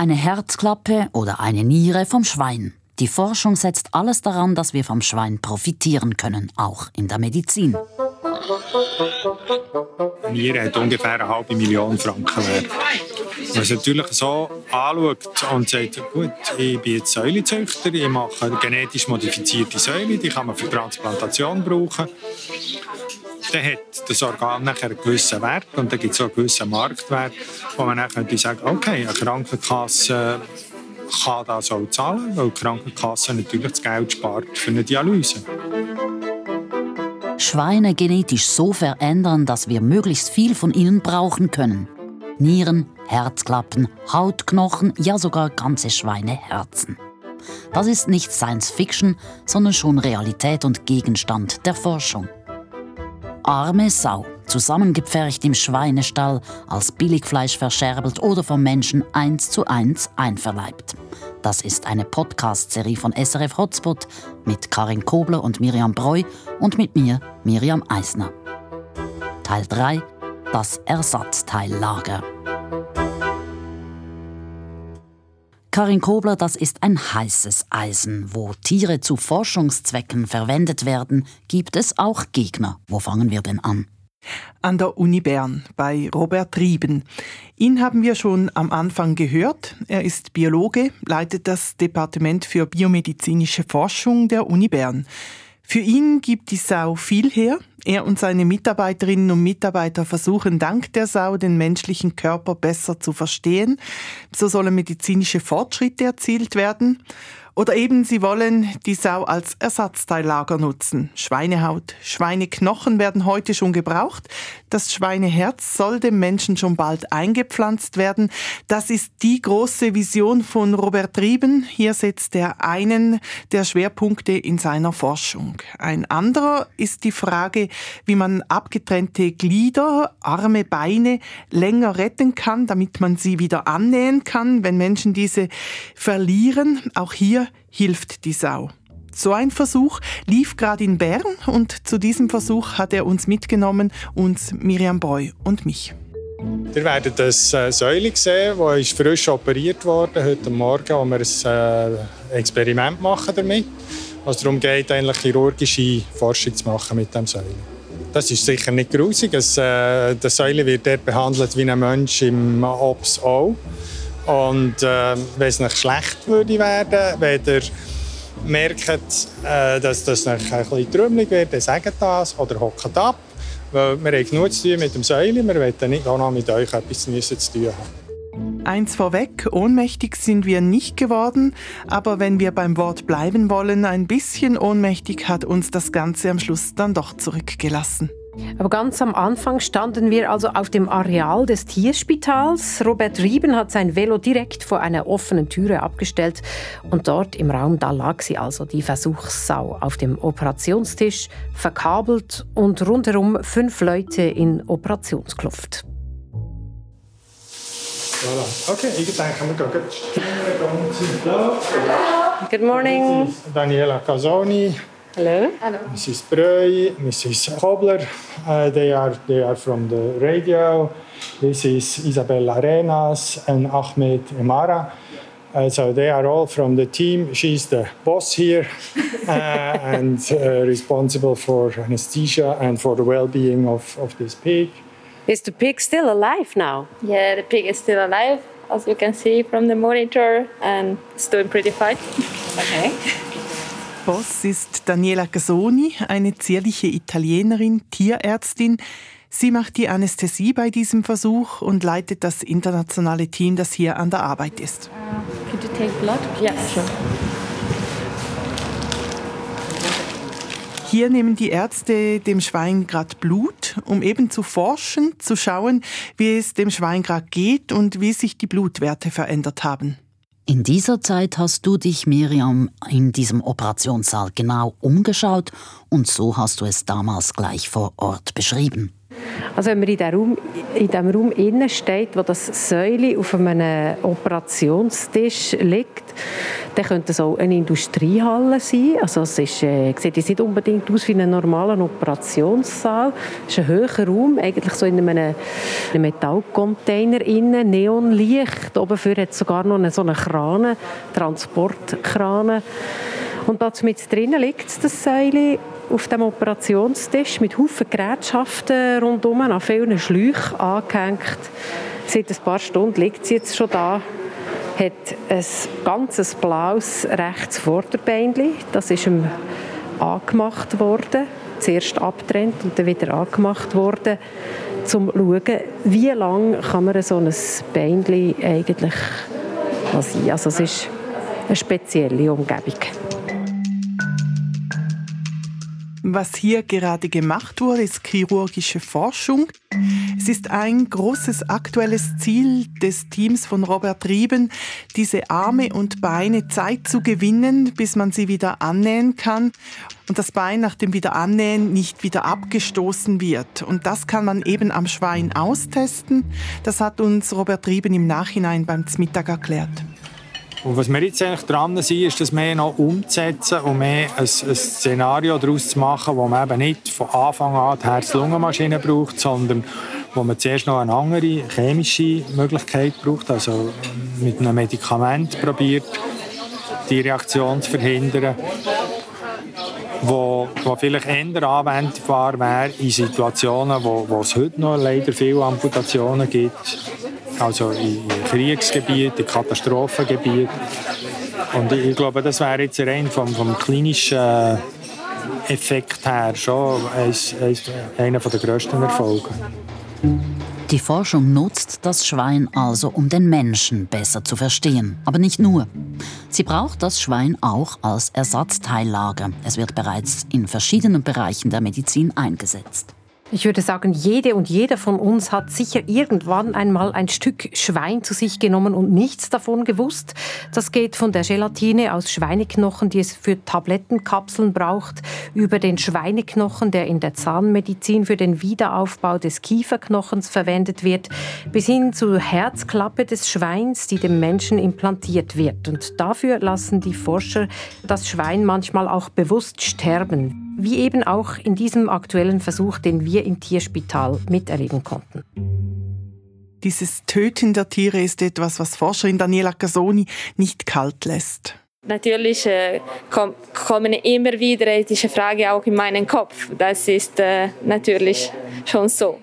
Eine Herzklappe oder eine Niere vom Schwein. Die Forschung setzt alles daran, dass wir vom Schwein profitieren können, auch in der Medizin. Niere hat ungefähr eine halbe Million Franken wert. Wenn man es natürlich so anschaut und sagt, gut, ich bin jetzt Säulezüchter, ich mache genetisch modifizierte Säule, die kann man für Transplantation brauchen, dann hat das Organ nachher einen gewissen Wert und dann gibt es auch einen gewissen Marktwert, wo man dann könnte sagen, okay, eine Krankenkasse kann das auch zahlen, weil die Krankenkasse natürlich das Geld spart für eine Dialyse. Schweine genetisch so verändern, dass wir möglichst viel von ihnen brauchen können. Nieren, Herzklappen, Hautknochen, ja sogar ganze Schweineherzen. Das ist nicht Science Fiction, sondern schon Realität und Gegenstand der Forschung. Arme Sau, zusammengepfercht im Schweinestall, als Billigfleisch verscherbelt oder vom Menschen eins zu eins einverleibt. Das ist eine Podcast-Serie von SRF Hotspot mit Karin Kobler und Miriam Breu und mit mir, Miriam Eisner. Teil 3 Das Ersatzteillager. Karin Kobler, das ist ein heißes Eisen. Wo Tiere zu Forschungszwecken verwendet werden, gibt es auch Gegner. Wo fangen wir denn an? An der Uni Bern bei Robert Rieben. Ihn haben wir schon am Anfang gehört. Er ist Biologe, leitet das Departement für biomedizinische Forschung der Uni Bern. Für ihn gibt die Sau viel her. Er und seine Mitarbeiterinnen und Mitarbeiter versuchen dank der Sau den menschlichen Körper besser zu verstehen. So sollen medizinische Fortschritte erzielt werden. Oder eben, sie wollen die Sau als Ersatzteillager nutzen. Schweinehaut, Schweineknochen werden heute schon gebraucht. Das Schweineherz soll dem Menschen schon bald eingepflanzt werden. Das ist die große Vision von Robert Rieben. Hier setzt er einen der Schwerpunkte in seiner Forschung. Ein anderer ist die Frage, wie man abgetrennte Glieder, Arme, Beine länger retten kann, damit man sie wieder annähen kann, wenn Menschen diese verlieren. Auch hier hilft die Sau. So ein Versuch lief gerade in Bern und zu diesem Versuch hat er uns mitgenommen, uns Miriam Breu und mich. Ihr werdet das äh, Säule sehen, die ist frisch operiert wurde heute Morgen, wo wir ein äh, Experiment machen damit. Was darum geht, eigentlich chirurgische Forschung zu machen mit dem Säule. Das ist sicher nicht grusig. Es, äh, das Säule wird dort behandelt wie ein Mensch im Ops auch. Und äh, wenn es nicht schlecht würde werden, wenn ihr merkt, äh, dass das ein bisschen trümmelig wird, dann sagt das oder hockt ab. Weil wir haben genug zu tun mit dem Säule, wir wollen nicht auch noch mit euch etwas zu tun haben. Eins vorweg, ohnmächtig sind wir nicht geworden, aber wenn wir beim Wort bleiben wollen, ein bisschen ohnmächtig hat uns das Ganze am Schluss dann doch zurückgelassen. Aber ganz am Anfang standen wir also auf dem Areal des Tierspitals. Robert Rieben hat sein Velo direkt vor einer offenen Türe abgestellt und dort im Raum, da lag sie also, die Versuchssau, auf dem Operationstisch, verkabelt und rundherum fünf Leute in Operationskluft. Okay, ich denke, wir gehen Good morning. Daniela Casoni, Hello. Hello. Mrs. Breuy, Mrs. Kobler. Uh, they are they are from the radio. This is Isabella Arenas and Ahmed Emara. Uh, so they are all from the team. She's the boss here uh, and uh, responsible for anesthesia and for the well-being of, of this pig. Is the pig still alive now? Yeah, the pig is still alive, as you can see from the monitor, and it's doing pretty fine. Okay. Boss ist Daniela Casoni, eine zierliche Italienerin, Tierärztin. Sie macht die Anästhesie bei diesem Versuch und leitet das internationale Team, das hier an der Arbeit ist. Uh, could you take blood? Yes. Sure. Hier nehmen die Ärzte dem Schwein gerade Blut, um eben zu forschen, zu schauen, wie es dem Schwein gerade geht und wie sich die Blutwerte verändert haben. In dieser Zeit hast du dich, Miriam, in diesem Operationssaal genau umgeschaut und so hast du es damals gleich vor Ort beschrieben. Also wenn man in diesem Raum, in dem Raum innen steht, wo das Säule auf einem Operationstisch liegt, dann könnte es auch eine Industriehalle sein. Also es ist, äh, sieht jetzt nicht unbedingt aus wie ein normaler Operationssaal. Es ist ein höherer Raum, eigentlich so in einem, einem Metallcontainer innen, Neonlicht. Oben hat es sogar noch eine, so eine Krane, Transportkrane. Und da mit drinnen liegt das Seil auf dem Operationstisch mit Haufen Gerätschaften rundum, an vielen Schläuchen angehängt. Seit ein paar Stunden liegt sie jetzt schon da hat ein ganzes blaues rechts Vorderbeinchen. Das ist ihm angemacht worden, zuerst abtrennt und dann wieder angemacht worden, um zu schauen, wie lange kann man so ein Beinchen eigentlich sein. Also es ist eine spezielle Umgebung. Was hier gerade gemacht wurde, ist chirurgische Forschung. Es ist ein großes aktuelles Ziel des Teams von Robert Rieben, diese Arme und Beine Zeit zu gewinnen, bis man sie wieder annähen kann und das Bein nach dem Wiederannähen nicht wieder abgestoßen wird. Und das kann man eben am Schwein austesten. Das hat uns Robert Rieben im Nachhinein beim Mittag erklärt. Und was wir jetzt eigentlich dran sind, ist das mehr noch umzusetzen und mehr ein, ein Szenario daraus zu machen, wo man eben nicht von Anfang an die Herz-Lungen-Maschine braucht, sondern wo man zuerst noch eine andere chemische Möglichkeit braucht, also mit einem Medikament probiert, die Reaktion zu verhindern, wo, wo vielleicht eher anwendbar wäre in Situationen, wo, wo es heute noch leider viele Amputationen gibt, also in Kriegsgebieten, in Katastrophengebieten. Und ich glaube, das wäre jetzt rein vom, vom klinischen Effekt her schon einer der grössten Erfolge. Die Forschung nutzt das Schwein also, um den Menschen besser zu verstehen. Aber nicht nur. Sie braucht das Schwein auch als Ersatzteillager. Es wird bereits in verschiedenen Bereichen der Medizin eingesetzt. Ich würde sagen, jede und jeder von uns hat sicher irgendwann einmal ein Stück Schwein zu sich genommen und nichts davon gewusst. Das geht von der Gelatine aus Schweineknochen, die es für Tablettenkapseln braucht, über den Schweineknochen, der in der Zahnmedizin für den Wiederaufbau des Kieferknochens verwendet wird, bis hin zur Herzklappe des Schweins, die dem Menschen implantiert wird. Und dafür lassen die Forscher das Schwein manchmal auch bewusst sterben wie eben auch in diesem aktuellen Versuch, den wir im Tierspital miterleben konnten. Dieses Töten der Tiere ist etwas, was Forscherin Daniela Casoni nicht kalt lässt. Natürlich äh, komm, kommen immer wieder diese Frage auch in meinen Kopf. Das ist äh, natürlich schon so.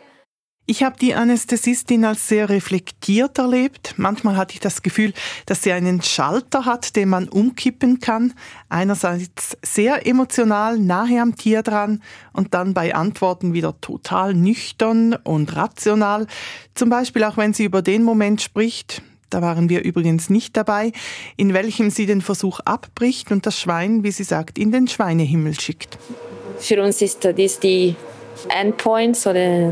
Ich habe die Anästhesistin als sehr reflektiert erlebt. Manchmal hatte ich das Gefühl, dass sie einen Schalter hat, den man umkippen kann. Einerseits sehr emotional, nahe am Tier dran und dann bei Antworten wieder total nüchtern und rational. Zum Beispiel auch wenn sie über den Moment spricht, da waren wir übrigens nicht dabei, in welchem sie den Versuch abbricht und das Schwein, wie sie sagt, in den Schweinehimmel schickt. Für uns ist dies die Endpoints oder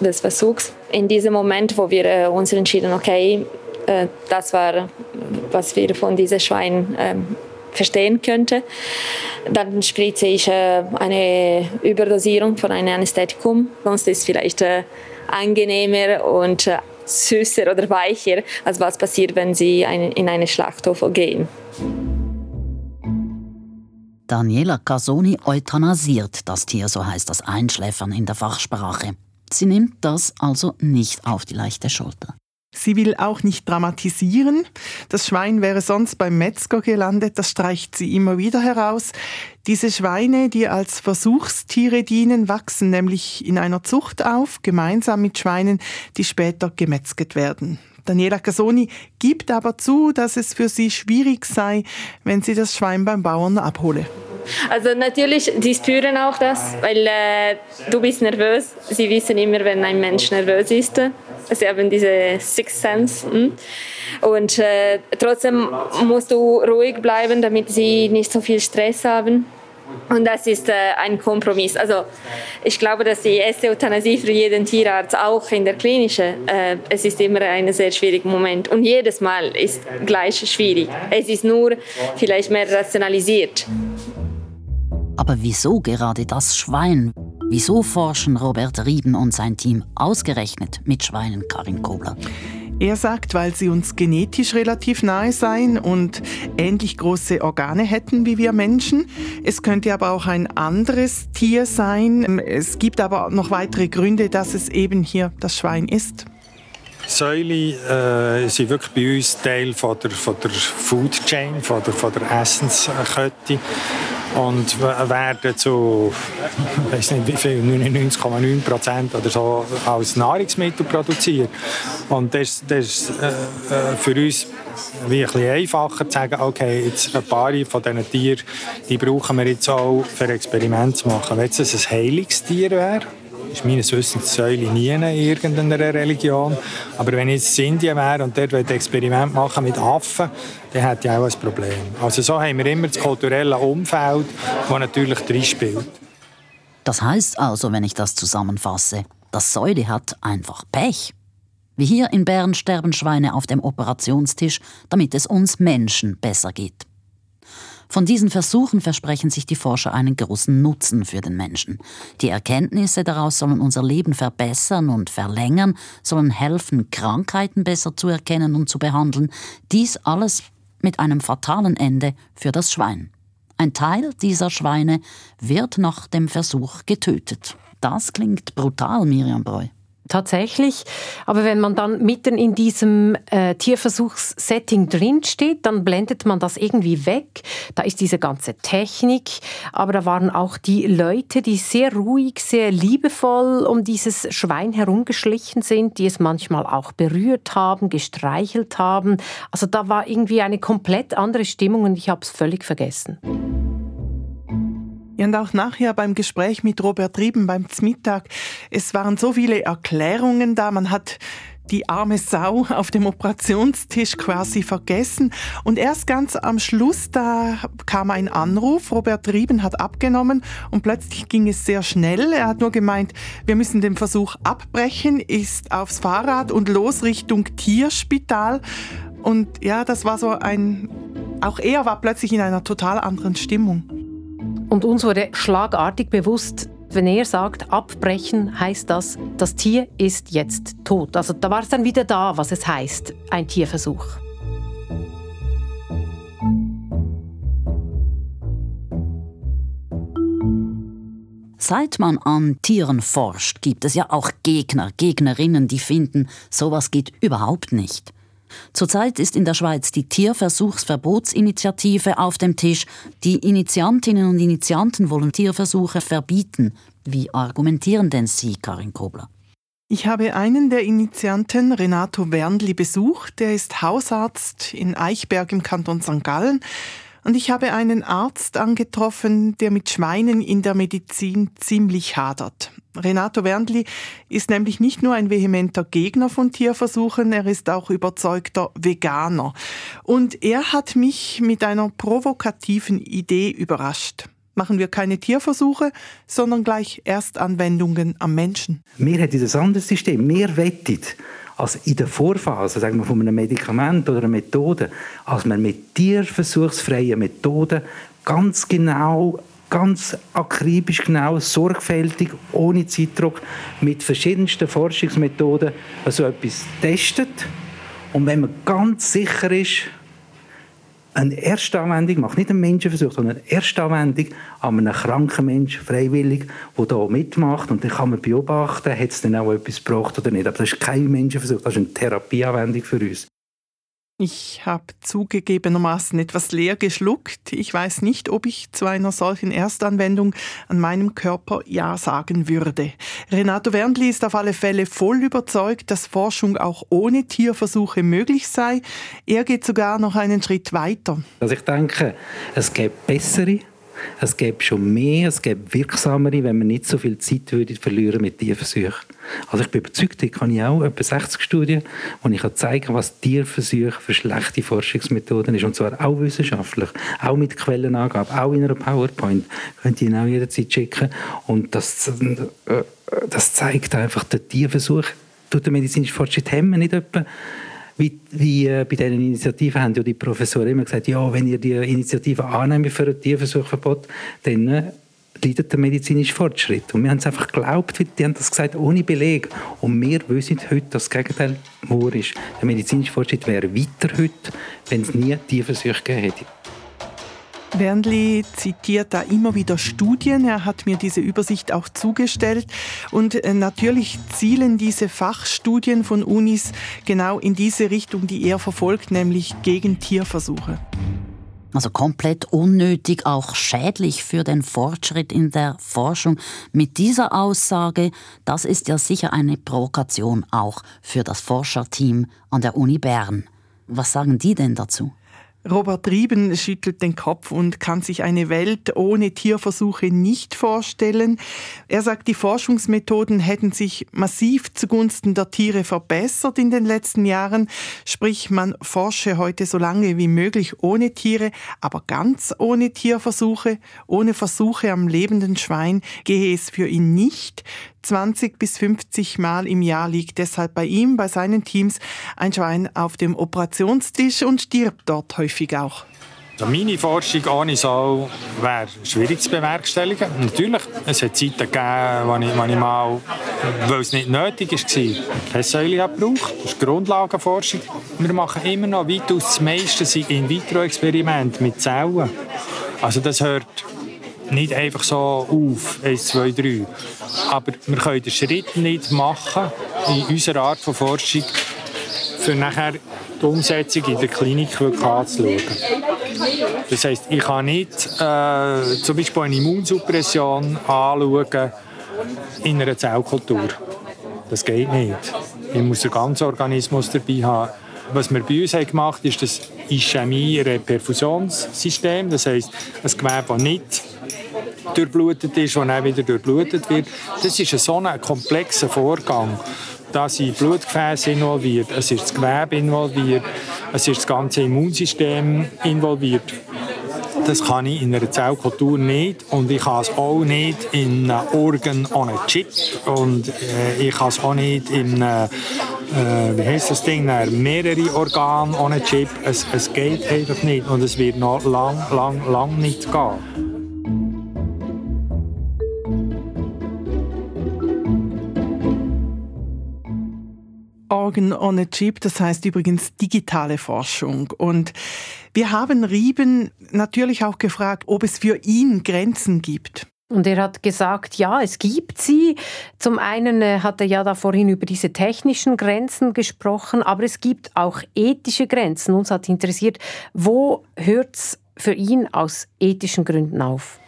des Versuchs. In diesem Moment, wo wir äh, uns entschieden, okay, äh, das war, was wir von diesem Schwein äh, verstehen könnte, dann spritze ich äh, eine Überdosierung von einem Anästhetikum. Sonst ist es vielleicht äh, angenehmer und äh, süßer oder weicher, als was passiert, wenn sie in eine Schlachthof gehen. Daniela Casoni euthanasiert das Tier, so heißt das Einschläfern in der Fachsprache. Sie nimmt das also nicht auf die leichte Schulter. Sie will auch nicht dramatisieren. Das Schwein wäre sonst beim Metzger gelandet, das streicht sie immer wieder heraus. Diese Schweine, die als Versuchstiere dienen, wachsen nämlich in einer Zucht auf, gemeinsam mit Schweinen, die später gemetzget werden. Daniela Casoni gibt aber zu, dass es für sie schwierig sei, wenn sie das Schwein beim Bauern abhole. Also natürlich, sie spüren auch das, weil äh, du bist nervös. Sie wissen immer, wenn ein Mensch nervös ist. Sie haben diese Sixth Sense. Hm? Und äh, trotzdem musst du ruhig bleiben, damit sie nicht so viel Stress haben. Und das ist äh, ein Kompromiss. Also ich glaube, dass die erste Euthanasie für jeden Tierarzt, auch in der klinischen, äh, es ist immer ein sehr schwieriger Moment. Und jedes Mal ist gleich schwierig. Es ist nur vielleicht mehr rationalisiert. Aber wieso gerade das Schwein? Wieso forschen Robert Rieben und sein Team ausgerechnet mit Schweinen, Karin Kobler? Er sagt, weil sie uns genetisch relativ nahe seien und ähnlich große Organe hätten wie wir Menschen. Es könnte aber auch ein anderes Tier sein. Es gibt aber noch weitere Gründe, dass es eben hier das Schwein ist. Säule äh, sind wirklich bei uns Teil von der, von der Food Chain, von der, von der Essenskette und werden zu ich weiß nicht wie viel 99,9 Prozent oder so als Nahrungsmittel produziert. Und das, das ist äh, äh, für uns wie ein bisschen einfacher zu sagen okay jetzt ein paar von diesen Tieren die brauchen wir jetzt auch für Experimente zu machen. Wenn es ein Heilungstier wäre ist meines Wissens die Säule nie in irgendeiner Religion. Aber wenn ich jetzt in Indien wäre und dort ein Experiment machen mit Affen, dann hätte ich auch ein Problem. Also so haben wir immer das kulturelle Umfeld, das natürlich drin spielt. Das heißt also, wenn ich das zusammenfasse, das Säule hat einfach Pech. Wie hier in Bern sterben Schweine auf dem Operationstisch, damit es uns Menschen besser geht. Von diesen Versuchen versprechen sich die Forscher einen großen Nutzen für den Menschen. Die Erkenntnisse daraus sollen unser Leben verbessern und verlängern, sollen helfen, Krankheiten besser zu erkennen und zu behandeln. Dies alles mit einem fatalen Ende für das Schwein. Ein Teil dieser Schweine wird nach dem Versuch getötet. Das klingt brutal, Miriam Breu tatsächlich. Aber wenn man dann mitten in diesem äh, Tierversuchssetting drinsteht, dann blendet man das irgendwie weg. Da ist diese ganze Technik, aber da waren auch die Leute, die sehr ruhig, sehr liebevoll um dieses Schwein herumgeschlichen sind, die es manchmal auch berührt haben, gestreichelt haben. Also da war irgendwie eine komplett andere Stimmung und ich habe es völlig vergessen. Ja, und auch nachher beim Gespräch mit Robert Rieben beim Mittag, es waren so viele Erklärungen da, man hat die arme Sau auf dem Operationstisch quasi vergessen. Und erst ganz am Schluss, da kam ein Anruf, Robert Rieben hat abgenommen und plötzlich ging es sehr schnell. Er hat nur gemeint, wir müssen den Versuch abbrechen, ist aufs Fahrrad und los Richtung Tierspital. Und ja, das war so ein, auch er war plötzlich in einer total anderen Stimmung. Und uns wurde schlagartig bewusst, wenn er sagt, abbrechen, heißt das, das Tier ist jetzt tot. Also da war es dann wieder da, was es heißt, ein Tierversuch. Seit man an Tieren forscht, gibt es ja auch Gegner, Gegnerinnen, die finden, sowas geht überhaupt nicht. Zurzeit ist in der Schweiz die Tierversuchsverbotsinitiative auf dem Tisch. Die Initiantinnen und Initianten wollen Tierversuche verbieten. Wie argumentieren denn Sie, Karin Kobler? Ich habe einen der Initianten, Renato Wernli, besucht. Der ist Hausarzt in Eichberg im Kanton St. Gallen. Und ich habe einen Arzt angetroffen, der mit Schweinen in der Medizin ziemlich hadert. Renato Wernli ist nämlich nicht nur ein vehementer Gegner von Tierversuchen, er ist auch überzeugter Veganer. Und er hat mich mit einer provokativen Idee überrascht. Machen wir keine Tierversuche, sondern gleich Erstanwendungen am Menschen. Wir haben dieses andere System. Wir wettet als in der Vorphase sagen wir, von einem Medikament oder einer Methode, als man mit tierversuchsfreien Methoden ganz genau ganz akribisch genau, sorgfältig, ohne Zeitdruck, mit verschiedensten Forschungsmethoden so etwas testet. Und wenn man ganz sicher ist, eine Erstanwendung macht nicht einen Menschenversuch, sondern eine Erstanwendung an einem kranken Menschen, freiwillig, der hier mitmacht. Und dann kann man beobachten, hat es dann auch etwas gebraucht oder nicht. Aber das ist kein Menschenversuch, das ist eine Therapieanwendung für uns. Ich habe zugegebenermaßen etwas leer geschluckt. Ich weiß nicht, ob ich zu einer solchen Erstanwendung an meinem Körper Ja sagen würde. Renato Wernli ist auf alle Fälle voll überzeugt, dass Forschung auch ohne Tierversuche möglich sei. Er geht sogar noch einen Schritt weiter. Also ich denke, es gibt bessere es gäbe schon mehr, es gäbe wirksamere, wenn man nicht so viel Zeit würde verlieren mit Tierversuchen. Also ich bin überzeugt, ich habe auch etwa 60 Studien, wo ich zeigen kann, was Tierversuche für schlechte Forschungsmethoden ist. Und zwar auch wissenschaftlich, auch mit Quellenangabe, auch in einer PowerPoint. Könnt ihr Ihnen auch jederzeit schicken. Und das, äh, das zeigt einfach, der Tierversuch tut der medizinische Fortschritt hemmen, nicht etwa wie, wie äh, bei diesen Initiativen haben ja die Professoren immer gesagt, ja, wenn ihr die Initiative annehmt für ein Tierversuchverbot, dann äh, leidet der medizinische Fortschritt. Und wir haben es einfach geglaubt, die haben das gesagt, ohne Beleg. Und wir wissen heute, dass das Gegenteil wahr ist. Der medizinische Fortschritt wäre weiter heute, wenn es nie Tierversuche gegeben hätte. Wernli zitiert da immer wieder Studien. Er hat mir diese Übersicht auch zugestellt. Und äh, natürlich zielen diese Fachstudien von Unis genau in diese Richtung, die er verfolgt, nämlich gegen Tierversuche. Also komplett unnötig, auch schädlich für den Fortschritt in der Forschung. Mit dieser Aussage, das ist ja sicher eine Provokation auch für das Forscherteam an der Uni Bern. Was sagen die denn dazu? Robert Rieben schüttelt den Kopf und kann sich eine Welt ohne Tierversuche nicht vorstellen. Er sagt, die Forschungsmethoden hätten sich massiv zugunsten der Tiere verbessert in den letzten Jahren. Sprich, man forsche heute so lange wie möglich ohne Tiere, aber ganz ohne Tierversuche, ohne Versuche am lebenden Schwein gehe es für ihn nicht. 20 bis 50 Mal im Jahr liegt deshalb bei ihm, bei seinen Teams, ein Schwein auf dem Operationstisch und stirbt dort häufig auch. Meine Forschung ohne so wäre schwierig zu bewerkstelligen. Natürlich, es hat Zeiten gegeben, wo ich, ich mal, weil es nicht nötig war, keine Säule gebraucht. Das ist Grundlagenforschung. Wir machen immer noch weitaus das meiste In-vitro-Experimente mit Zellen. Also das hört nicht einfach so auf, 1, 2, 3. Aber wir können den Schritt nicht machen in unserer Art von Forschung, für nachher die Umsetzung in der Klinik wirklich anzuschauen. Das heisst, ich kann nicht äh, zum Beispiel eine Immunsuppression anschauen in einer Zellkultur. Das geht nicht. Ich muss den ganzen Organismus dabei haben. Was wir bei uns haben gemacht haben, ist das Ischämie-Reperfusionssystem. Das heisst, ein Gewebe, das nicht durchblutet ist, das dann wieder durchblutet wird. Das ist ein so ein komplexer Vorgang. Da sind Blutgefäße involviert, es ist das Gewebe involviert, es ist das ganze Immunsystem involviert. Das kann ich in einer Zellkultur nicht und ich kann es auch nicht in einem Organ ohne Chip und äh, ich kann es auch nicht in äh, wie heißt das Ding, mehrere Organe ohne Chip. Es, es geht einfach nicht und es wird noch lang, lang, lang nicht gehen. Organ on a Chip, das heißt übrigens digitale Forschung. Und wir haben Rieben natürlich auch gefragt, ob es für ihn Grenzen gibt. Und er hat gesagt, ja, es gibt sie. Zum einen äh, hat er ja da vorhin über diese technischen Grenzen gesprochen, aber es gibt auch ethische Grenzen. Uns hat interessiert, wo hört es für ihn aus ethischen Gründen auf?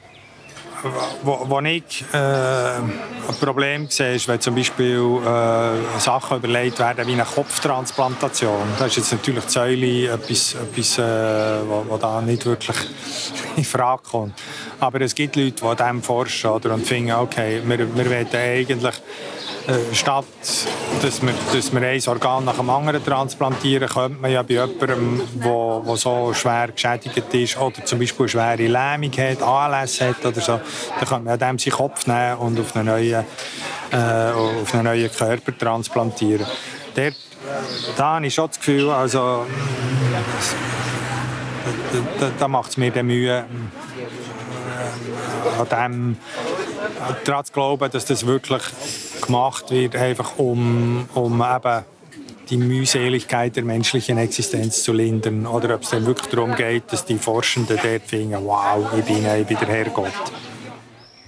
Wo, wo ich äh, ein Problem sehe, ist, wenn zum Beispiel äh, Sachen überlegt werden wie eine Kopftransplantation. Da ist jetzt natürlich die Säule etwas, etwas äh, wo, wo da nicht wirklich in Frage kommt. Aber es gibt Leute, die dem forschen oder, und finden, okay, wir, wir wollen eigentlich äh, statt dass wir, dass wir ein Organ nach dem anderen transplantieren, könnte man ja bei jemandem, der so schwer geschädigt ist oder zum Beispiel schwere Lähmung hat, ALS hat oder so, dann könnte man dem seinen Kopf nehmen und auf einen neuen, äh, auf einen neuen Körper transplantieren. Dort, da habe ich schon das Gefühl, also, da, da macht es mir die Mühe, äh, an dem daran zu glauben, dass das wirklich gemacht wird, einfach um, um eben die Mühseligkeit der menschlichen Existenz zu lindern. Oder ob es dann wirklich darum geht, dass die Forschenden dort finden, wow, ich bin, ich bin der Herrgott.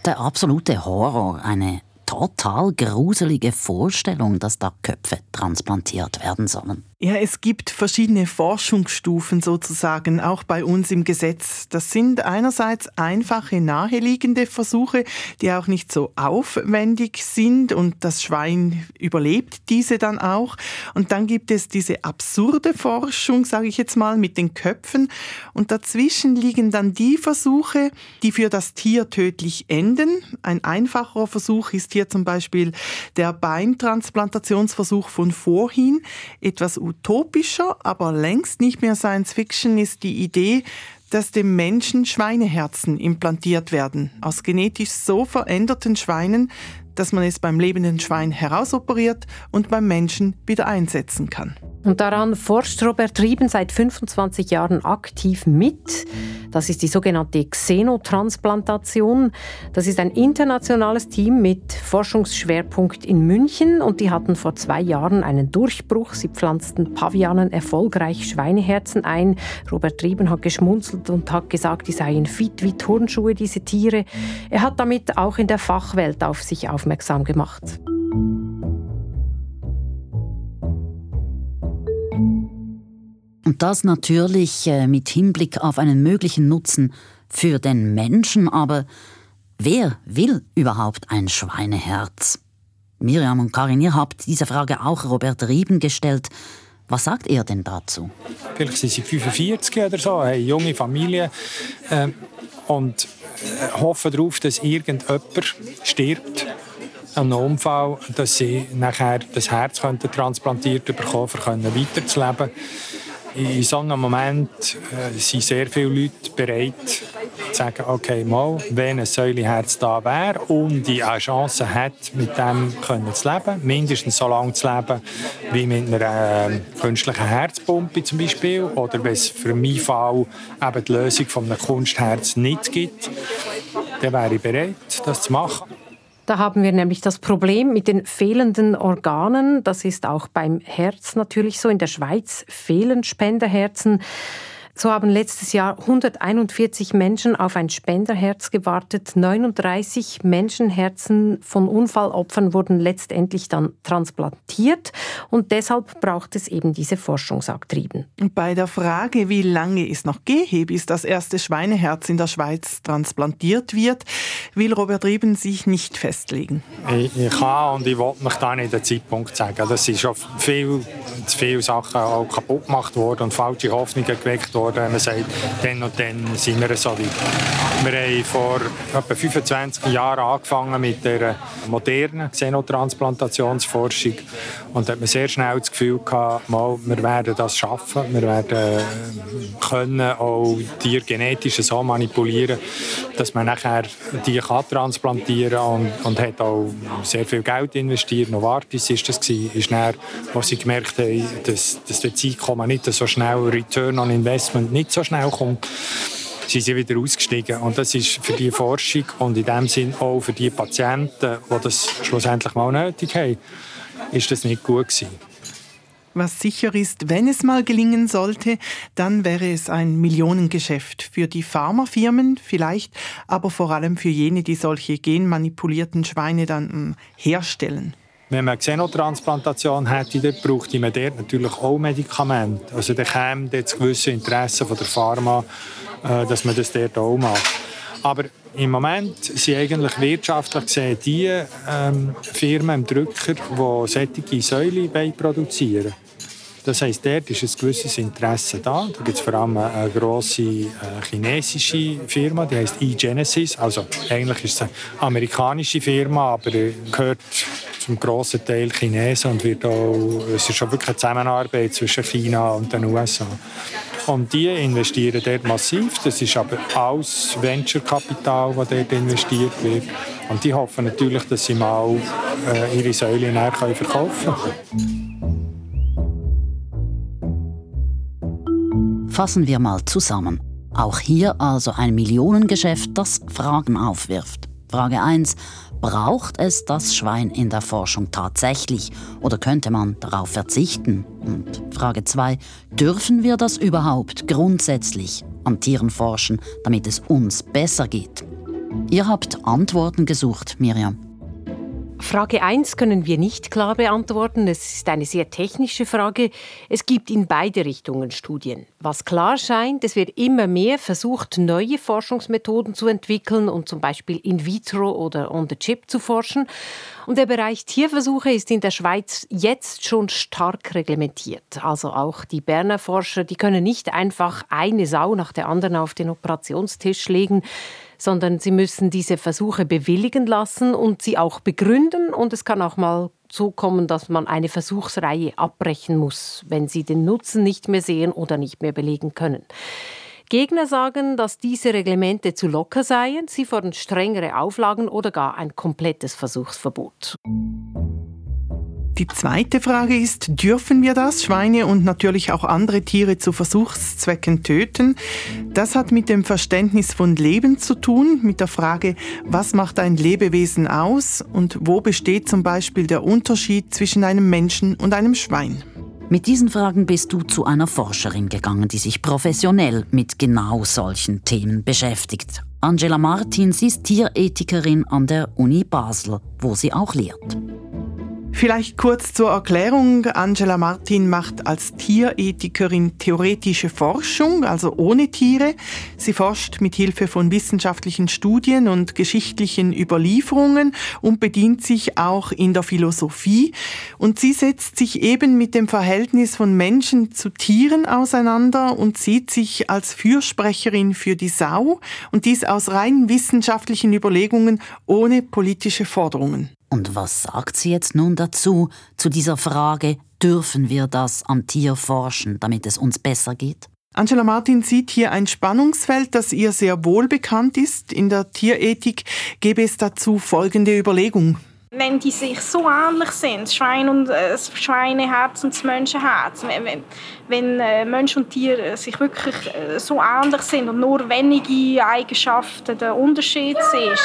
Der absolute Horror, eine total gruselige Vorstellung, dass da Köpfe transplantiert werden sollen. Ja, es gibt verschiedene Forschungsstufen sozusagen, auch bei uns im Gesetz. Das sind einerseits einfache, naheliegende Versuche, die auch nicht so aufwendig sind und das Schwein überlebt diese dann auch. Und dann gibt es diese absurde Forschung, sage ich jetzt mal, mit den Köpfen. Und dazwischen liegen dann die Versuche, die für das Tier tödlich enden. Ein einfacherer Versuch ist hier zum Beispiel der Beintransplantationsversuch von vorhin, etwas utopischer, aber längst nicht mehr Science Fiction ist die Idee, dass dem Menschen Schweineherzen implantiert werden, aus genetisch so veränderten Schweinen, dass man es beim lebenden Schwein herausoperiert und beim Menschen wieder einsetzen kann. Und daran forscht Robert Rieben seit 25 Jahren aktiv mit. Das ist die sogenannte Xenotransplantation. Das ist ein internationales Team mit Forschungsschwerpunkt in München und die hatten vor zwei Jahren einen Durchbruch. Sie pflanzten Pavianen erfolgreich Schweineherzen ein. Robert Rieben hat geschmunzelt und hat gesagt, die seien fit wie Turnschuhe, diese Tiere. Er hat damit auch in der Fachwelt auf sich aufmerksam gemacht. Und das natürlich äh, mit Hinblick auf einen möglichen Nutzen für den Menschen, aber wer will überhaupt ein Schweineherz? Miriam und Karin, ihr habt diese Frage auch Robert Rieben gestellt. Was sagt er denn dazu? Vielleicht sind sie 45 oder so, eine junge Familie äh, und hoffen darauf, dass irgendjemand stirbt an einem Unfall, dass sie nachher das Herz transplantiert bekommen können, um weiterzuleben in so einem Moment äh, sind sehr viele Leute bereit zu sagen, okay, mal, wenn ein Säuleherz da wäre und ich eine Chance hat, mit dem können zu leben, mindestens so lange zu leben, wie mit einer äh, künstlichen Herzpumpe zum Beispiel, oder wenn es für meinen Fall eben die Lösung von einem Kunstherz nicht gibt, dann wäre ich bereit, das zu machen. Da haben wir nämlich das Problem mit den fehlenden Organen. Das ist auch beim Herz natürlich so. In der Schweiz fehlen Spenderherzen. So haben letztes Jahr 141 Menschen auf ein Spenderherz gewartet. 39 Menschenherzen von Unfallopfern wurden letztendlich dann transplantiert. Und deshalb braucht es eben diese Forschung, sagt. Bei der Frage, wie lange es noch gehe, bis das erste Schweineherz in der Schweiz transplantiert wird, will Robert Rieben sich nicht festlegen. Ich, ich kann und ich will mich da nicht den Zeitpunkt sagen. Das sind schon viel, zu viele Sachen auch kaputt gemacht worden und falsche Hoffnungen geweckt worden når man sier den og den sin reservi. Wir haben vor etwa 25 Jahren angefangen mit der modernen Xenotransplantationsforschung. Und da hat man sehr schnell das Gefühl gehabt, mal, wir werden das schaffen, wir werden können auch Tiere genetisch so manipulieren, dass man nachher die kann transplantieren und, und hat auch sehr viel Geld investiert. Novartis ist das gewesen, ist dann, was sie gemerkt haben, dass, dass der Zeitkommen nicht so schnell Return on Investment nicht so schnell kommt, sind sie wieder ausgestiegen. Und das ist für die Forschung und in dem Sinn auch für die Patienten, die das schlussendlich mal nötig haben, ist das nicht gut gewesen. Was sicher ist, wenn es mal gelingen sollte, dann wäre es ein Millionengeschäft für die Pharmafirmen vielleicht, aber vor allem für jene, die solche genmanipulierten Schweine dann herstellen. Wenn man eine Xenotransplantation hätte, dann bräuchte man dort natürlich auch Medikamente. Also da käme das gewisse Interesse von der Pharma, äh, dass man das dort auch macht. Aber im Moment sind eigentlich wirtschaftlich gesehen die ähm, Firmen im Drücker, die solche Säule produzieren wollen. Das heisst, dort ist ein gewisses Interesse da. Da gibt es vor allem eine grosse äh, chinesische Firma, die heißt eGenesis. Also eigentlich ist es eine amerikanische Firma, aber gehört zum grossen Teil Chinesen und wird auch, es ist schon wirklich eine Zusammenarbeit zwischen China und den USA. Und die investieren dort massiv. Das ist aber alles Venture-Kapital, das dort investiert wird. Und die hoffen natürlich, dass sie mal äh, ihre Säule näher verkaufen können. Fassen wir mal zusammen. Auch hier also ein Millionengeschäft, das Fragen aufwirft. Frage 1. Braucht es das Schwein in der Forschung tatsächlich oder könnte man darauf verzichten? Und Frage 2. Dürfen wir das überhaupt grundsätzlich an Tieren forschen, damit es uns besser geht? Ihr habt Antworten gesucht, Miriam. Frage 1 können wir nicht klar beantworten. Es ist eine sehr technische Frage. Es gibt in beide Richtungen Studien. Was klar scheint, es wird immer mehr versucht, neue Forschungsmethoden zu entwickeln und zum Beispiel in vitro oder on the chip zu forschen. Und der Bereich Tierversuche ist in der Schweiz jetzt schon stark reglementiert. Also auch die Berner Forscher, die können nicht einfach eine Sau nach der anderen auf den Operationstisch legen sondern sie müssen diese Versuche bewilligen lassen und sie auch begründen. Und es kann auch mal so kommen, dass man eine Versuchsreihe abbrechen muss, wenn sie den Nutzen nicht mehr sehen oder nicht mehr belegen können. Gegner sagen, dass diese Reglemente zu locker seien. Sie fordern strengere Auflagen oder gar ein komplettes Versuchsverbot. Die zweite Frage ist, dürfen wir das, Schweine und natürlich auch andere Tiere zu Versuchszwecken töten? Das hat mit dem Verständnis von Leben zu tun, mit der Frage, was macht ein Lebewesen aus und wo besteht zum Beispiel der Unterschied zwischen einem Menschen und einem Schwein? Mit diesen Fragen bist du zu einer Forscherin gegangen, die sich professionell mit genau solchen Themen beschäftigt. Angela Martin, sie ist Tierethikerin an der Uni Basel, wo sie auch lehrt. Vielleicht kurz zur Erklärung. Angela Martin macht als Tierethikerin theoretische Forschung, also ohne Tiere. Sie forscht mit Hilfe von wissenschaftlichen Studien und geschichtlichen Überlieferungen und bedient sich auch in der Philosophie. Und sie setzt sich eben mit dem Verhältnis von Menschen zu Tieren auseinander und sieht sich als Fürsprecherin für die Sau und dies aus rein wissenschaftlichen Überlegungen ohne politische Forderungen. Und was sagt sie jetzt nun dazu, zu dieser Frage, dürfen wir das am Tier forschen, damit es uns besser geht? Angela Martin sieht hier ein Spannungsfeld, das ihr sehr wohl bekannt ist. In der Tierethik gäbe es dazu folgende Überlegung wenn die sich so ähnlich sind, Schwein und äh, das Schweineherz und das Menschenherz, wenn, wenn äh, Mensch und Tier äh, sich wirklich äh, so ähnlich sind und nur wenige Eigenschaften der Unterschied sind,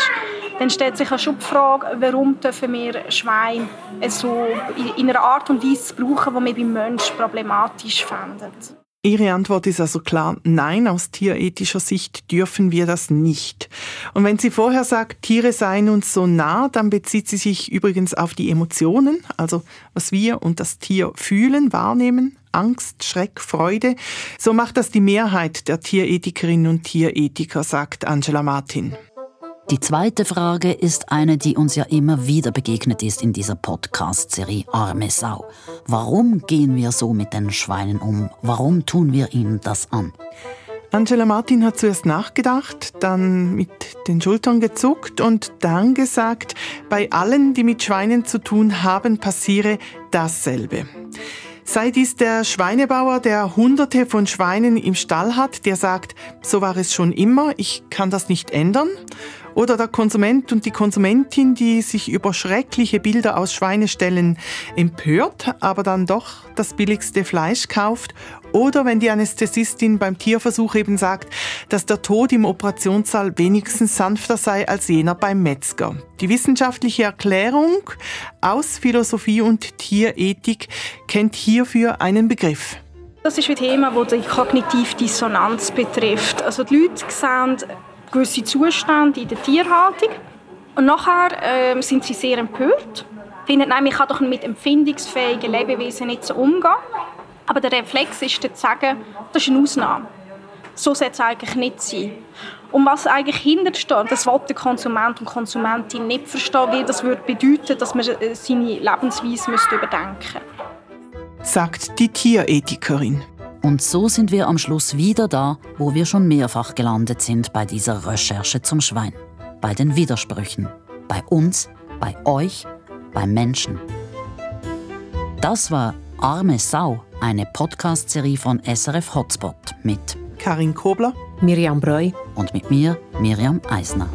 dann stellt sich auch schon die Frage, warum dürfen wir Schwein so in einer Art und Weise brauchen, die wir beim Menschen problematisch finden. Ihre Antwort ist also klar, nein, aus tierethischer Sicht dürfen wir das nicht. Und wenn sie vorher sagt, Tiere seien uns so nah, dann bezieht sie sich übrigens auf die Emotionen, also was wir und das Tier fühlen, wahrnehmen, Angst, Schreck, Freude. So macht das die Mehrheit der Tierethikerinnen und Tierethiker, sagt Angela Martin. Die zweite Frage ist eine, die uns ja immer wieder begegnet ist in dieser Podcast-Serie Arme Sau. Warum gehen wir so mit den Schweinen um? Warum tun wir ihnen das an? Angela Martin hat zuerst nachgedacht, dann mit den Schultern gezuckt und dann gesagt, bei allen, die mit Schweinen zu tun haben, passiere dasselbe. Sei dies der Schweinebauer, der hunderte von Schweinen im Stall hat, der sagt, so war es schon immer, ich kann das nicht ändern. Oder der Konsument und die Konsumentin, die sich über schreckliche Bilder aus Schweineställen empört, aber dann doch das billigste Fleisch kauft. Oder wenn die Anästhesistin beim Tierversuch eben sagt, dass der Tod im Operationssaal wenigstens sanfter sei als jener beim Metzger. Die wissenschaftliche Erklärung aus Philosophie und Tierethik kennt hierfür einen Begriff. Das ist ein Thema, das die kognitive Dissonanz betrifft. Also die Leute sehen gewisse Zustände in der Tierhaltung. Und nachher äh, sind sie sehr empört, finden, nein, man kann doch mit empfindungsfähigen Lebewesen nicht so umgehen. Aber der Reflex ist dann zu sagen, das ist eine Ausnahme. So sollte es eigentlich nicht sein. Und was eigentlich hintersteht, das will der Konsument und Konsumentin nicht verstehen, weil das würde bedeuten, dass man äh, seine Lebensweise überdenken müsste. Sagt die Tierethikerin. Und so sind wir am Schluss wieder da, wo wir schon mehrfach gelandet sind bei dieser Recherche zum Schwein. Bei den Widersprüchen. Bei uns, bei euch, beim Menschen. Das war Arme Sau, eine Podcast-Serie von SRF Hotspot mit Karin Kobler, Miriam Breu und mit mir, Miriam Eisner.